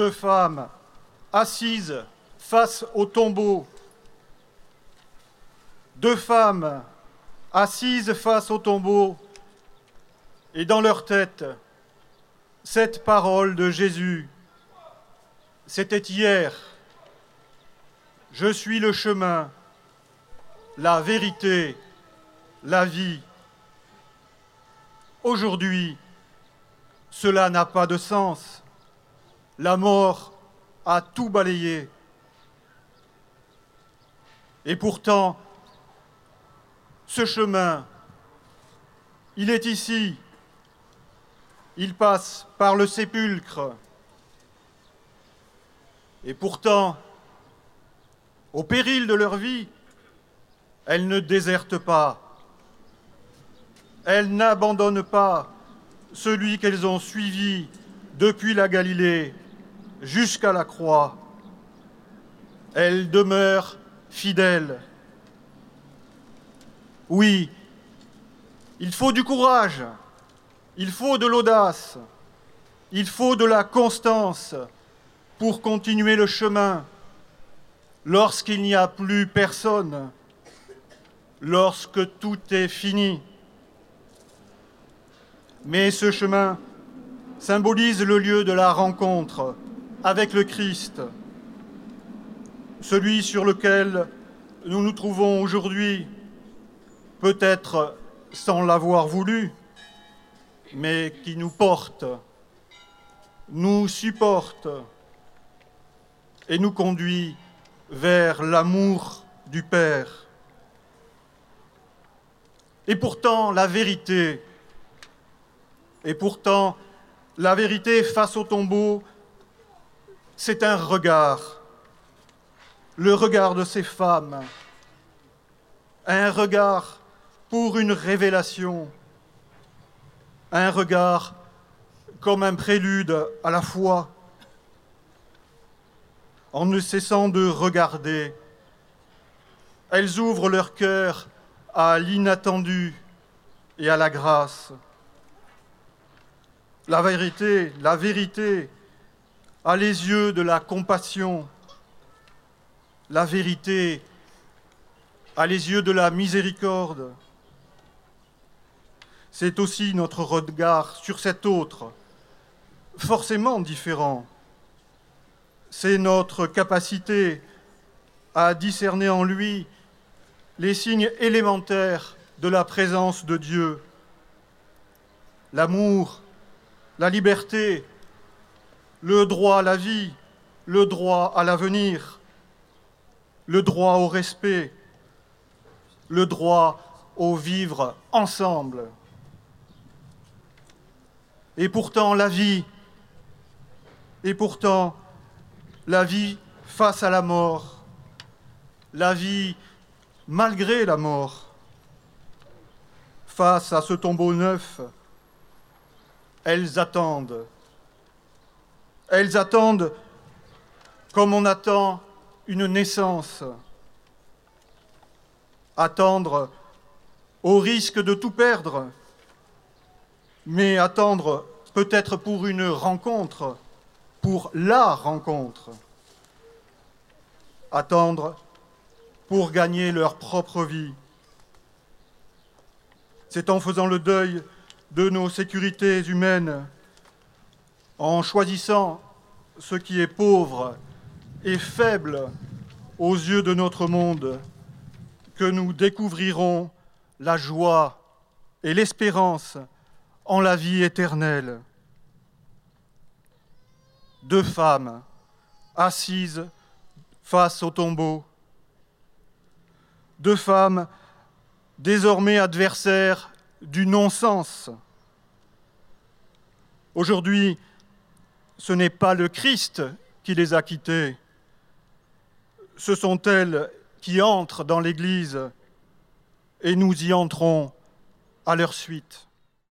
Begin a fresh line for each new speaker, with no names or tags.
deux femmes assises face au tombeau, deux femmes assises face au tombeau, et dans leur tête, cette parole de Jésus, c'était hier, je suis le chemin, la vérité, la vie. Aujourd'hui, cela n'a pas de sens. La mort a tout balayé. Et pourtant, ce chemin, il est ici. Il passe par le sépulcre. Et pourtant, au péril de leur vie, elles ne désertent pas. Elles n'abandonnent pas celui qu'elles ont suivi depuis la Galilée jusqu'à la croix. Elles demeurent fidèles. Oui, il faut du courage, il faut de l'audace, il faut de la constance pour continuer le chemin lorsqu'il n'y a plus personne, lorsque tout est fini. Mais ce chemin symbolise le lieu de la rencontre avec le Christ, celui sur lequel nous nous trouvons aujourd'hui, peut-être sans l'avoir voulu, mais qui nous porte, nous supporte et nous conduit vers l'amour du Père. Et pourtant, la vérité, et pourtant, la vérité face au tombeau, c'est un regard, le regard de ces femmes, un regard pour une révélation, un regard comme un prélude à la foi, en ne cessant de regarder. Elles ouvrent leur cœur à l'inattendu et à la grâce. La vérité, la vérité a les yeux de la compassion. La vérité a les yeux de la miséricorde. C'est aussi notre regard sur cet autre, forcément différent. C'est notre capacité à discerner en lui les signes élémentaires de la présence de Dieu. L'amour, la liberté, le droit à la vie, le droit à l'avenir, le droit au respect, le droit au vivre ensemble. Et pourtant la vie, et pourtant la vie face à la mort, la vie malgré la mort, face à ce tombeau neuf, elles attendent. Elles attendent comme on attend une naissance. Attendre au risque de tout perdre, mais attendre peut-être pour une rencontre, pour la rencontre. Attendre pour gagner leur propre vie. C'est en faisant le deuil de nos sécurités humaines, en choisissant ce qui est pauvre et faible aux yeux de notre monde, que nous découvrirons la joie et l'espérance en la vie éternelle. Deux femmes assises face au tombeau, deux femmes désormais adversaires du non-sens. Aujourd'hui, ce n'est pas le Christ qui les a quittées, ce sont elles qui entrent dans l'Église et nous y entrons à leur suite.